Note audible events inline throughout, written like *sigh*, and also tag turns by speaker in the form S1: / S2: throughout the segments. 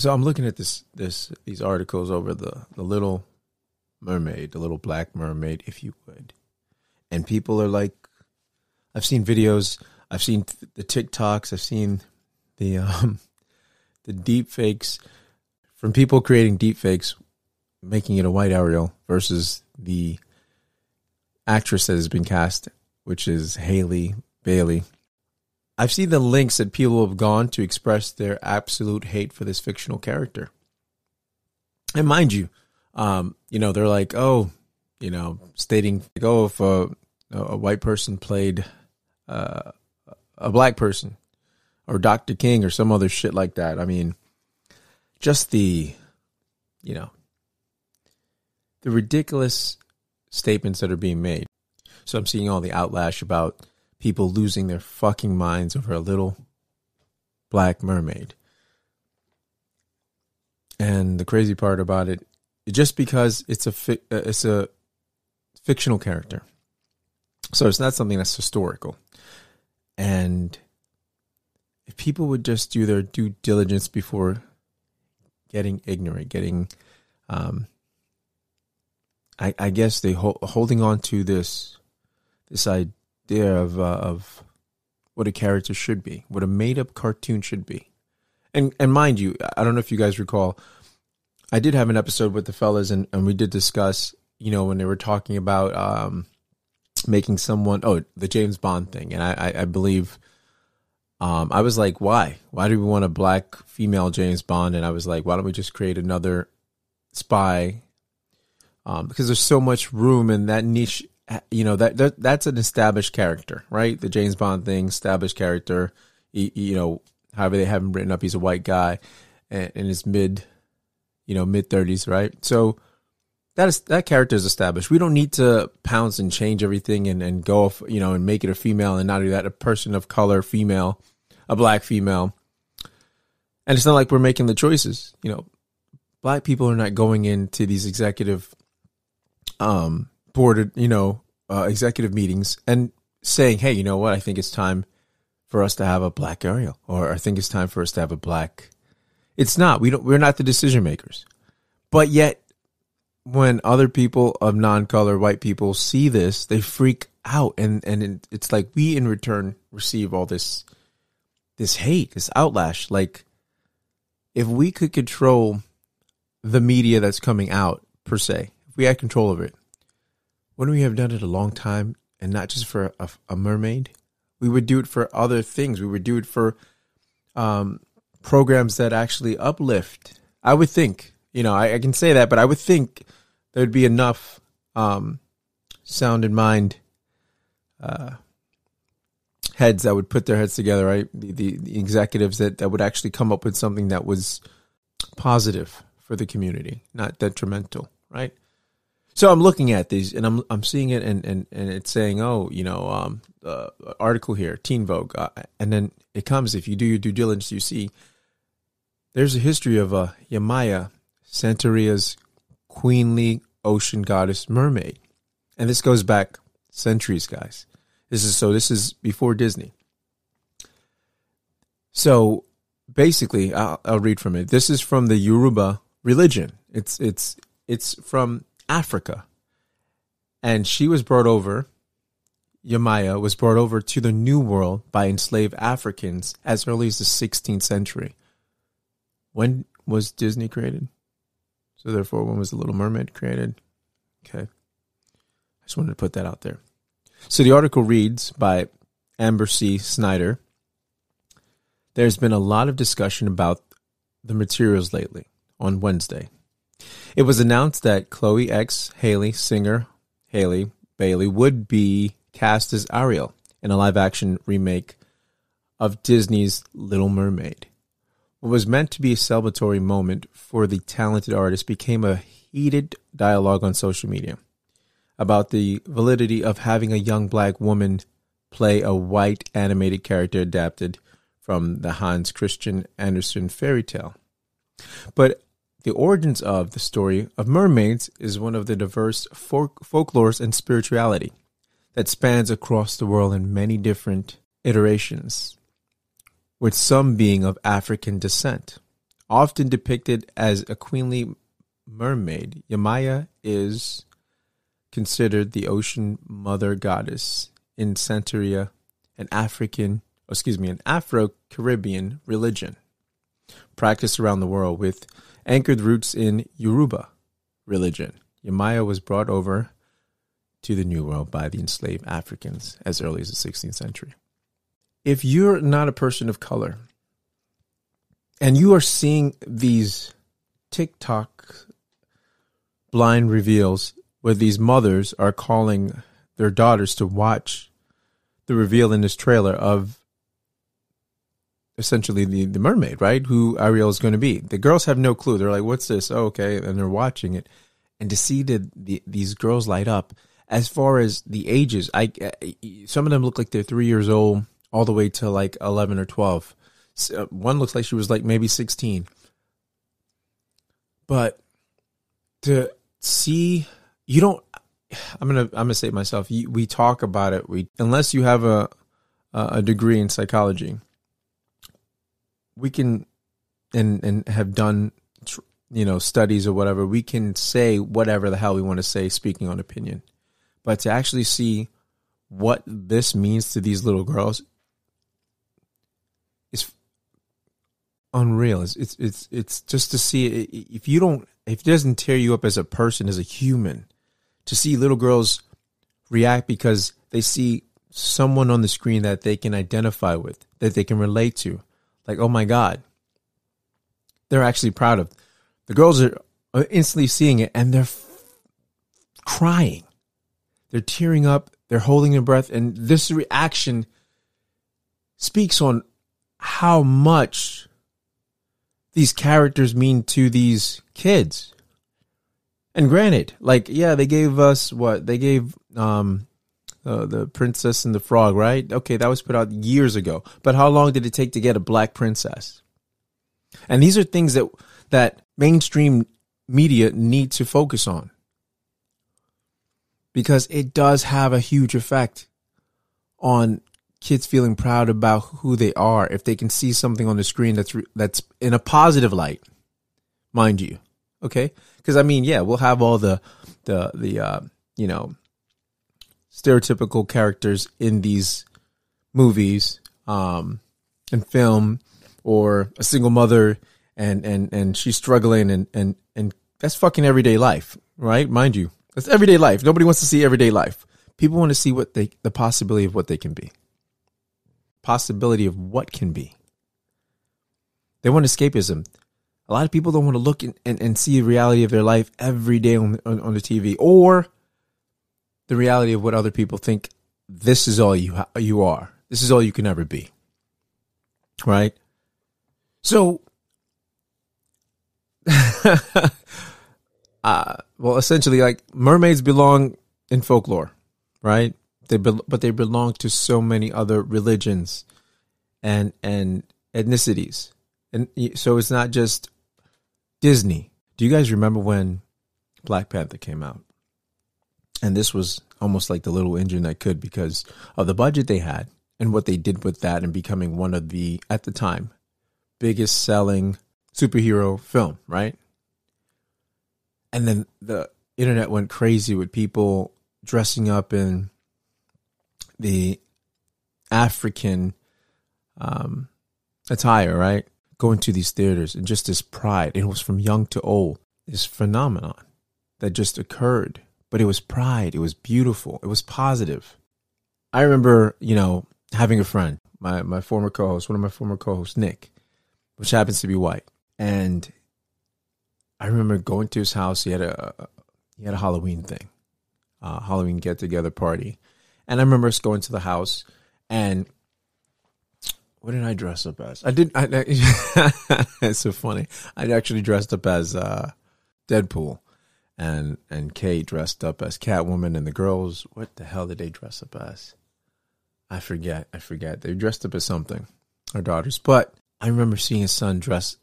S1: So I'm looking at this this these articles over the the little mermaid, the little black mermaid, if you would, and people are like, I've seen videos, I've seen the TikToks, I've seen the um *laughs* the deep fakes from people creating deep fakes, making it a white Ariel versus the actress that has been cast, which is Halle Bailey. I've seen the links that people have gone to express their absolute hate for this fictional character. And mind you, um, you know, they're like, oh, you know, stating, like, oh, if a, a white person played uh, a black person or Dr. King or some other shit like that. I mean, just the, you know, the ridiculous statements that are being made. So I'm seeing all the outlash about people losing their fucking minds over a little black mermaid. And the crazy part about it, just because it's a fi- uh, it's a fictional character, so it's not something that's historical. And if people would just do their due diligence before getting ignorant, getting, um, I, I guess they ho- holding on to this this idea of uh, of what a character should be, what a made up cartoon should be, and and mind you, I don't know if you guys recall, I did have an episode with the fellas, and, and we did discuss, you know, when they were talking about um, making someone oh the James Bond thing, and I I, I believe um, I was like, why? Why do we want a black female James Bond? And I was like, why don't we just create another spy? Um, because there's so much room in that niche. You know that, that that's an established character, right? The James Bond thing, established character. You, you know, however they have him written up, he's a white guy in his mid, you know, mid thirties, right? So that is that character is established. We don't need to pounce and change everything and and go off, you know, and make it a female and not do that a person of color, female a black female. And it's not like we're making the choices. You know, black people are not going into these executive um boarded, you know, uh, executive meetings and saying, "Hey, you know what? I think it's time for us to have a black Ariel, or I think it's time for us to have a black." It's not. We don't. We're not the decision makers. But yet, when other people of non-color white people see this, they freak out, and and it's like we in return receive all this this hate, this outlash. Like, if we could control the media that's coming out per se, if we had control of it, wouldn't we have done it a long time and not just for a, a mermaid? We would do it for other things. We would do it for um, programs that actually uplift. I would think, you know, I, I, can say that, but I would think there'd be enough um, sound in mind uh, heads that would put their heads together, right? The, the, the, executives that, that would actually come up with something that was positive for the community, not detrimental, right? So I'm looking at these and I'm I'm seeing it and and, and it's saying, oh, you know, um, uh, article here, Teen Vogue, uh, and then it comes if you do your due diligence, you see there's a history of uh, Yemaya, Santeria's queenly ocean goddess mermaid, and this goes back centuries, guys. This is so this is before Disney. So basically, I'll, I'll read from it. This is from the Yoruba religion. It's it's it's from Africa, and she was brought over. Yemaya was brought over to the New World by enslaved Africans as early as the 16th century. When was Disney created? So therefore, when was the Little Mermaid created? Okay, I just wanted to put that out there. So the article reads by Amber C. Snyder. There's been a lot of discussion about the materials lately on Wednesday. It was announced that Chloe X. Halle singer Halle Bailey, would be cast as Ariel in a live action remake of Disney's Little Mermaid. What was meant to be a celebratory moment for the talented artist became a heated dialogue on social media about the validity of having a young black woman play a white animated character adapted from the Hans Christian Andersen fairy tale. But the origins of the story of mermaids is one of the diverse folk- folklores and spirituality that spans across the world in many different iterations, with some being of African descent. Often depicted as a queenly mermaid, Yemaya is considered the ocean mother goddess in Santeria, an African, oh, excuse me, an Afro-Caribbean religion practiced around the world with anchored roots in Yoruba religion. Yemaya was brought over to the New World by the enslaved Africans as early as the 16th century. If you're not a person of color and you are seeing these TikTok blind reveals where these mothers are calling their daughters to watch the reveal in this trailer of essentially the, the mermaid, right? Who Ariel is going to be. The girls have no clue. They're like, what's this? Oh, okay. And they're watching it. And to see the, the these girls light up, as far as the ages, I some of them look like they're three years old, all the way to like eleven or twelve. So uh, one looks like she was like maybe sixteen. But to see, you don't. I'm gonna I'm gonna say it myself. we talk about it. We unless you have a a degree in psychology, we can and and have done you know studies or whatever. We can say whatever the hell we want to say, speaking on opinion but to actually see what this means to these little girls is unreal. It's it's it's, it's just to see if you don't if it doesn't tear you up as a person as a human to see little girls react because they see someone on the screen that they can identify with that they can relate to like oh my god. They're actually proud of the girls are instantly seeing it and they're f- crying. They're tearing up, they're holding their breath, and this reaction speaks on how much these characters mean to these kids. And granted, like yeah, they gave us what? They gave um uh, the princess and the frog, right? Okay, that was put out years ago. But how long did it take to get a black princess? And these are things that that mainstream media need to focus on because it does have a huge effect on kids feeling proud about who they are if they can see something on the screen that's that's in a positive light mind you okay because i mean yeah we'll have all the the the uh, you know stereotypical characters in these movies um and film or a single mother and and and she's struggling and and and that's fucking everyday life right mind you it's everyday life. Nobody wants to see everyday life. People want to see what they, the possibility of what they can be. Possibility of what can be. They want escapism. A lot of people don't want to look and, and, and see the reality of their life every day on, on, on the TV or the reality of what other people think this is all you, ha- you are. This is all you can ever be. Right? So, *laughs* uh, well, essentially, like mermaids belong in folklore, right? They be- but they belong to so many other religions and and ethnicities, and so it's not just Disney. Do you guys remember when Black Panther came out? And this was almost like the little engine that could because of the budget they had and what they did with that and becoming one of the at the time biggest selling superhero film, right? and then the internet went crazy with people dressing up in the African um, attire, right? Going to these theaters and just this pride. It was from young to old. This phenomenon that just occurred, but it was pride. It was beautiful. It was positive. I remember, you know, having a friend, my my former co-host, one of my former co-hosts, Nick, which happens to be white, and I remember going to his house. He had a he had a Halloween thing, Halloween get together party, and I remember us going to the house and what did I dress up as? I did. I, I, *laughs* it's so funny. I actually dressed up as uh, Deadpool, and and Kate dressed up as Catwoman, and the girls. What the hell did they dress up as? I forget. I forget. They dressed up as something. Our daughters, but I remember seeing his son dress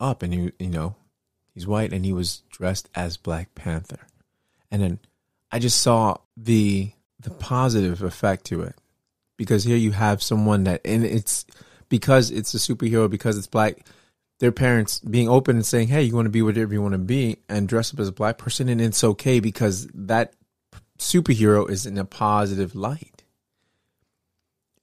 S1: up, and he, you know, He's white and he was dressed as Black Panther. And then I just saw the the positive effect to it. Because here you have someone that and it's because it's a superhero, because it's black, their parents being open and saying, "Hey, you want to be whatever you want to be and dress up as a black person and it's okay because that superhero is in a positive light."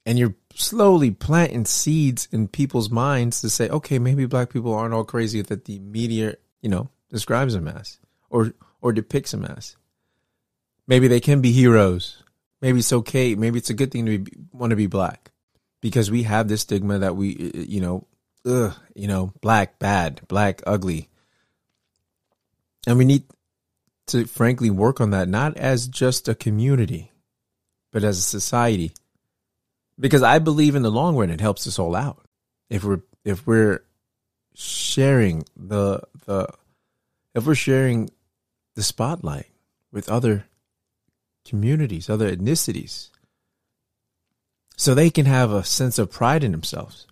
S1: And you're slowly planting seeds in people's minds to say, "Okay, maybe black people aren't all crazy that the media, you know, describes them as or or depicts them as. Maybe they can be heroes. Maybe it's okay. Maybe it's a good thing to be, want to be black." Because we have this stigma that we, you know, ugh, you know, black, bad, black, ugly. And we need to frankly work on that, not as just a community, but as a society. Because I believe in the long run it helps us all out. If we're if we're sharing the the if we're sharing the spotlight with other communities, other ethnicities, so they can have a sense of pride in themselves.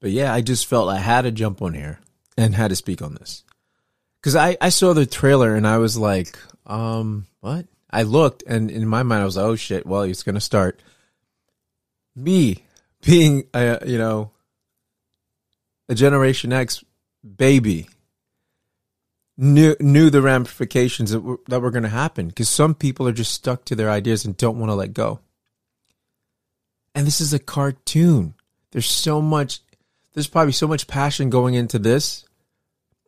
S1: But yeah, I just felt I had to jump on here and had to speak on this. Cause I, I saw the trailer and I was like, um, what? I looked and in my mind I was like, oh shit, well, it's going to start. Me being, a, you know, a Generation X baby knew, knew the ramifications that were, that were going to happen because some people are just stuck to their ideas and don't want to let go. And this is a cartoon. There's so much there's probably so much passion going into this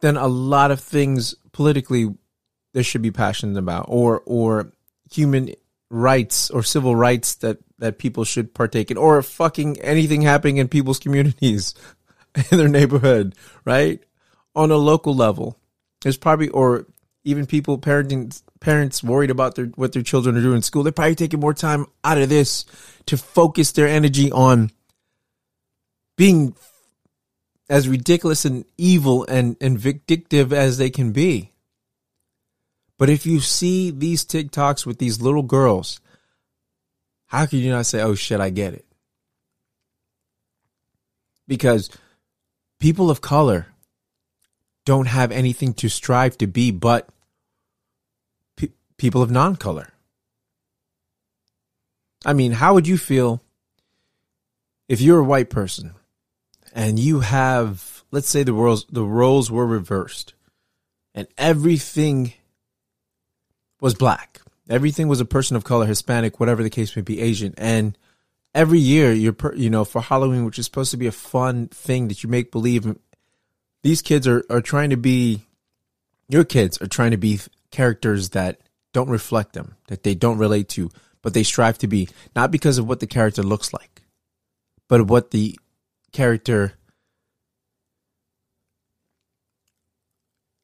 S1: than a lot of things politically there should be passionate about or or human rights or civil rights that that people should partake in or fucking anything happening in people's communities *laughs* in their neighborhood right? On a local level. There's probably or even people parenting parents worried about their what their children are doing in school they're probably taking more time out of this to focus their energy on being as ridiculous and evil and, and vindictive as they can be. But if you see these TikToks with these little girls, how can you not say, oh shit, I get it? Because people of color don't have anything to strive to be but pe- people of non color. I mean, how would you feel if you're a white person and you have let's say the roles the roles were reversed and everything was black. Everything was a person of color hispanic whatever the case may be asian. And every year you're you know for halloween which is supposed to be a fun thing that you make believe these kids are are trying to be your kids are trying to be characters that don't reflect them that they don't relate to but they strive to be not because of what the character looks like but what the character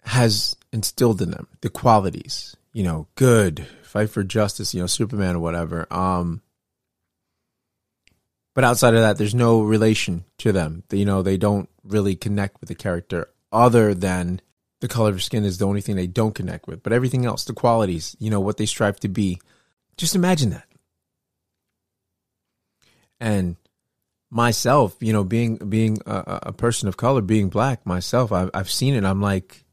S1: has instilled in them the qualities you know good fight for justice you know superman or whatever um but outside of that there's no relation to them. You know they don't really connect with the character other than the color of skin is the only thing they don't connect with but everything else the qualities you know what they strive to be. Just imagine that. And myself, you know, being being a, a, person of color, being black myself, I've I've seen it. I'm like,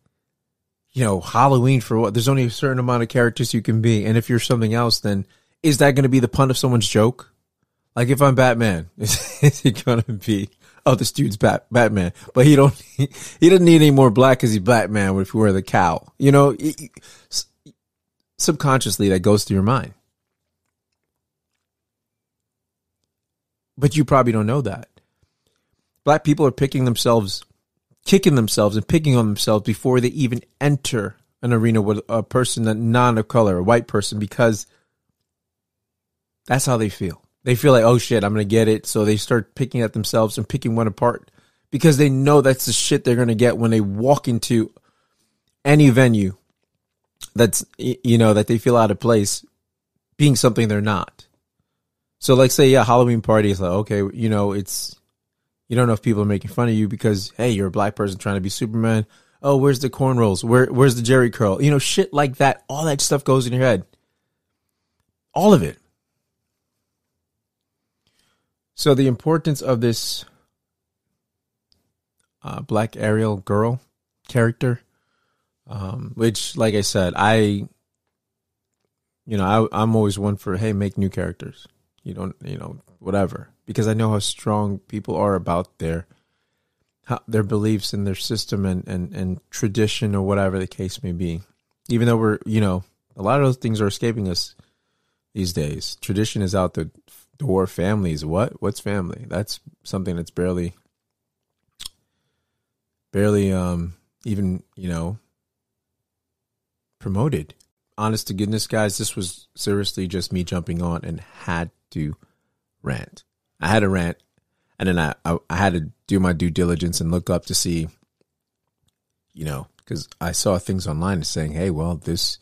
S1: you know, Halloween for what? There's only a certain amount of characters you can be, and if you're something else, then is that going to be the pun of someone's joke? Like if I'm Batman, is, *laughs* is he going to be? Oh, this dude's Bat, Batman, but he don't. He, *laughs* he doesn't need any more black because he's Batman. If you wear the cow, you know, subconsciously that goes through your mind. But you probably don't know that. Black people are picking themselves, kicking themselves, and picking on themselves before they even enter an arena with a person that non of color, a white person, because that's how they feel. They feel like, oh shit, I'm gonna get it. So they start picking at themselves and picking one apart because they know that's the shit they're gonna get when they walk into any venue that's you know that they feel out of place being something they're not. So like say yeah, Halloween party is like okay, you know, it's you don't know if people are making fun of you because hey, you're a black person trying to be Superman. Oh, where's the cornrows? Where where's the Jheri curl? You know, shit like that. All that stuff goes in your head. All of it. So the importance of this uh, black Ariel girl character, um, which, like I said, I, you know, I, I'm always one for hey, make new characters you don't you know whatever because I know how strong people are about their how, their beliefs and their system and, and, and tradition or whatever the case may be. Even though we're, you know, a lot of those things are escaping us these days. Tradition is out the door. Families, what? What's family? That's something that's barely, barely, um, even you know, promoted. Honest to goodness, guys, this was seriously just me jumping on and had to rant. I had a rant, and then I, I, I had to do my due diligence and look up to see, you know, because I saw things online saying, "Hey, well, this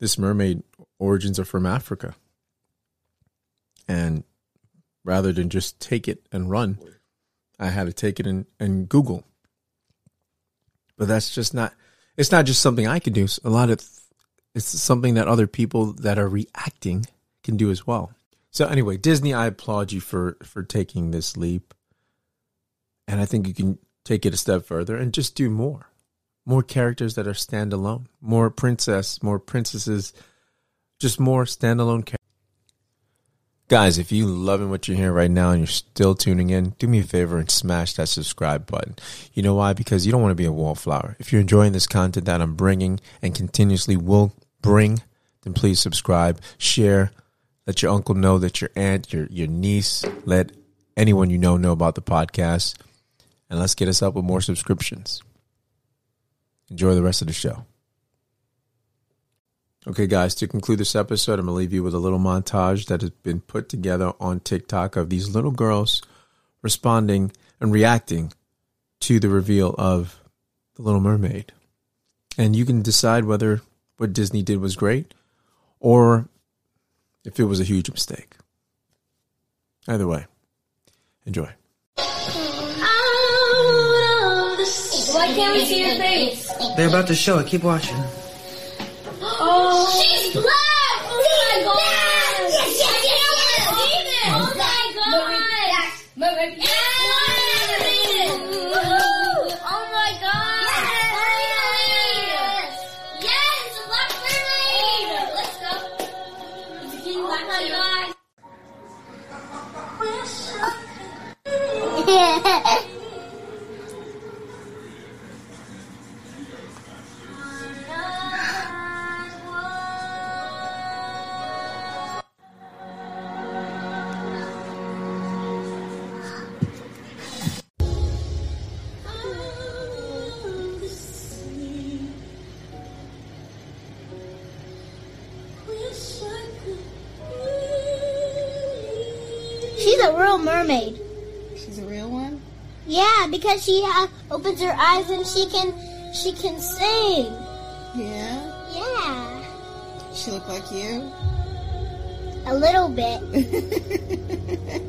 S1: this mermaid origins are from Africa," and rather than just take it and run, I had to take it and, and Google. But that's just not. It's not just something I can do. A lot of it's something that other people that are reacting can do as well. So anyway, Disney, I applaud you for for taking this leap. And I think you can take it a step further and just do more. More characters that are standalone, more princess, more princesses, just more standalone characters. Guys, if you loving what you're hearing right now and you're still tuning in, do me a favor and smash that subscribe button. You know why? Because you don't want to be a wallflower. If you're enjoying this content that I'm bringing and continuously will bring, then please subscribe, share, let your uncle know, that your aunt, your your niece, let anyone you know know about the podcast, and let's get us up with more subscriptions. Enjoy the rest of the show. Okay, guys, to conclude this episode, I'm going to leave you with a little montage that has been put together on TikTok of these little girls responding and reacting to the reveal of The Little Mermaid. And you can decide whether what Disney did was great or if it was a huge mistake. Either way, enjoy.
S2: Why can't we see your face?
S3: They're about to show it. Keep watching.
S2: Oh, she's black!
S4: 耶 *laughs*
S5: Yeah, because she uh, opens her eyes and she can she can sing.
S4: Yeah.
S5: Yeah,
S4: She look like you?
S5: a little bit. *laughs*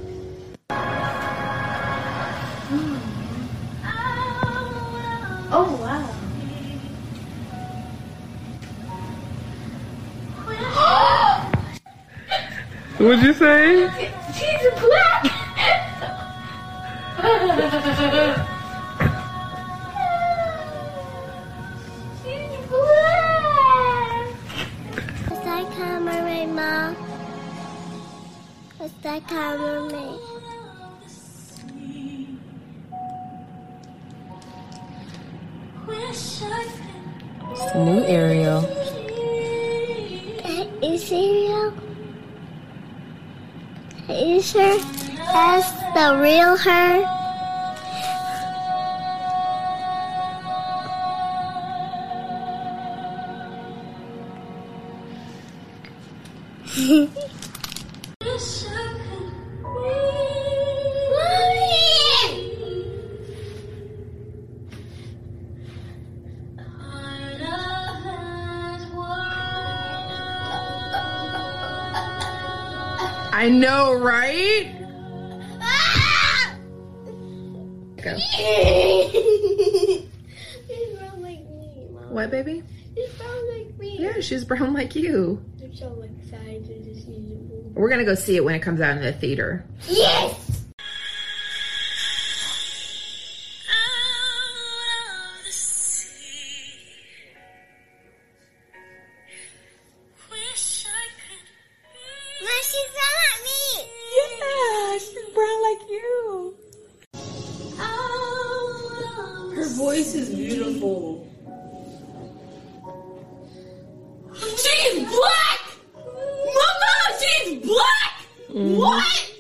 S5: oh wow.
S1: What'd you say?
S2: She's black! *laughs*
S5: that of mermaid?
S6: It's the new Ariel.
S5: That is Ariel. Is her? That's the real her.
S4: Go. *laughs*
S5: She's brown like me, Mom.
S4: What, baby?
S5: She's brown like me.
S4: Yeah, she's brown like you.
S5: I'm so excited to see you.
S4: We're gonna go see it when it comes out in the theater.
S5: Yes!
S2: What?